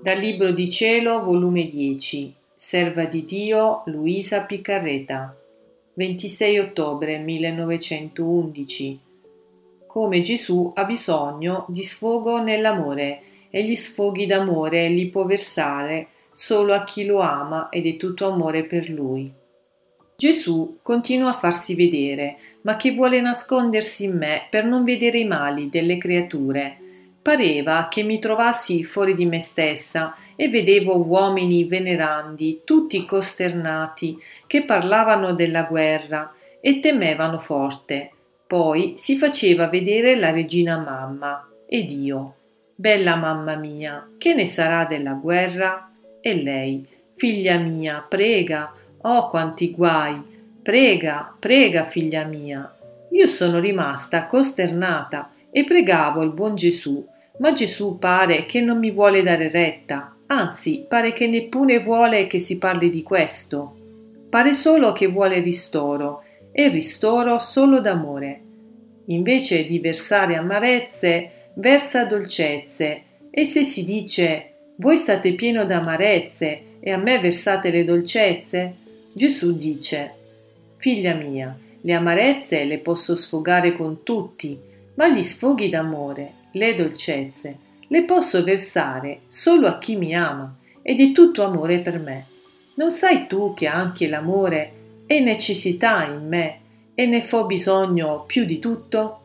Dal Libro di Cielo, volume 10, Serva di Dio Luisa Piccarreta, 26 ottobre 1911. Come Gesù ha bisogno di sfogo nell'amore e gli sfoghi d'amore li può versare solo a chi lo ama ed è tutto amore per lui. Gesù continua a farsi vedere, ma che vuole nascondersi in me per non vedere i mali delle creature Pareva che mi trovassi fuori di me stessa e vedevo uomini venerandi, tutti costernati, che parlavano della guerra e temevano forte. Poi si faceva vedere la regina mamma ed io. Bella mamma mia, che ne sarà della guerra? E lei, figlia mia, prega, oh quanti guai, prega, prega, figlia mia. Io sono rimasta costernata e pregavo il buon Gesù ma Gesù pare che non mi vuole dare retta, anzi pare che neppure vuole che si parli di questo. Pare solo che vuole ristoro, e ristoro solo d'amore. Invece di versare amarezze, versa dolcezze, e se si dice voi state pieno d'amarezze e a me versate le dolcezze, Gesù dice Figlia mia, le amarezze le posso sfogare con tutti, ma gli sfoghi d'amore le dolcezze, le posso versare solo a chi mi ama ed è tutto amore per me. Non sai tu che anche l'amore è necessità in me e ne fo bisogno più di tutto?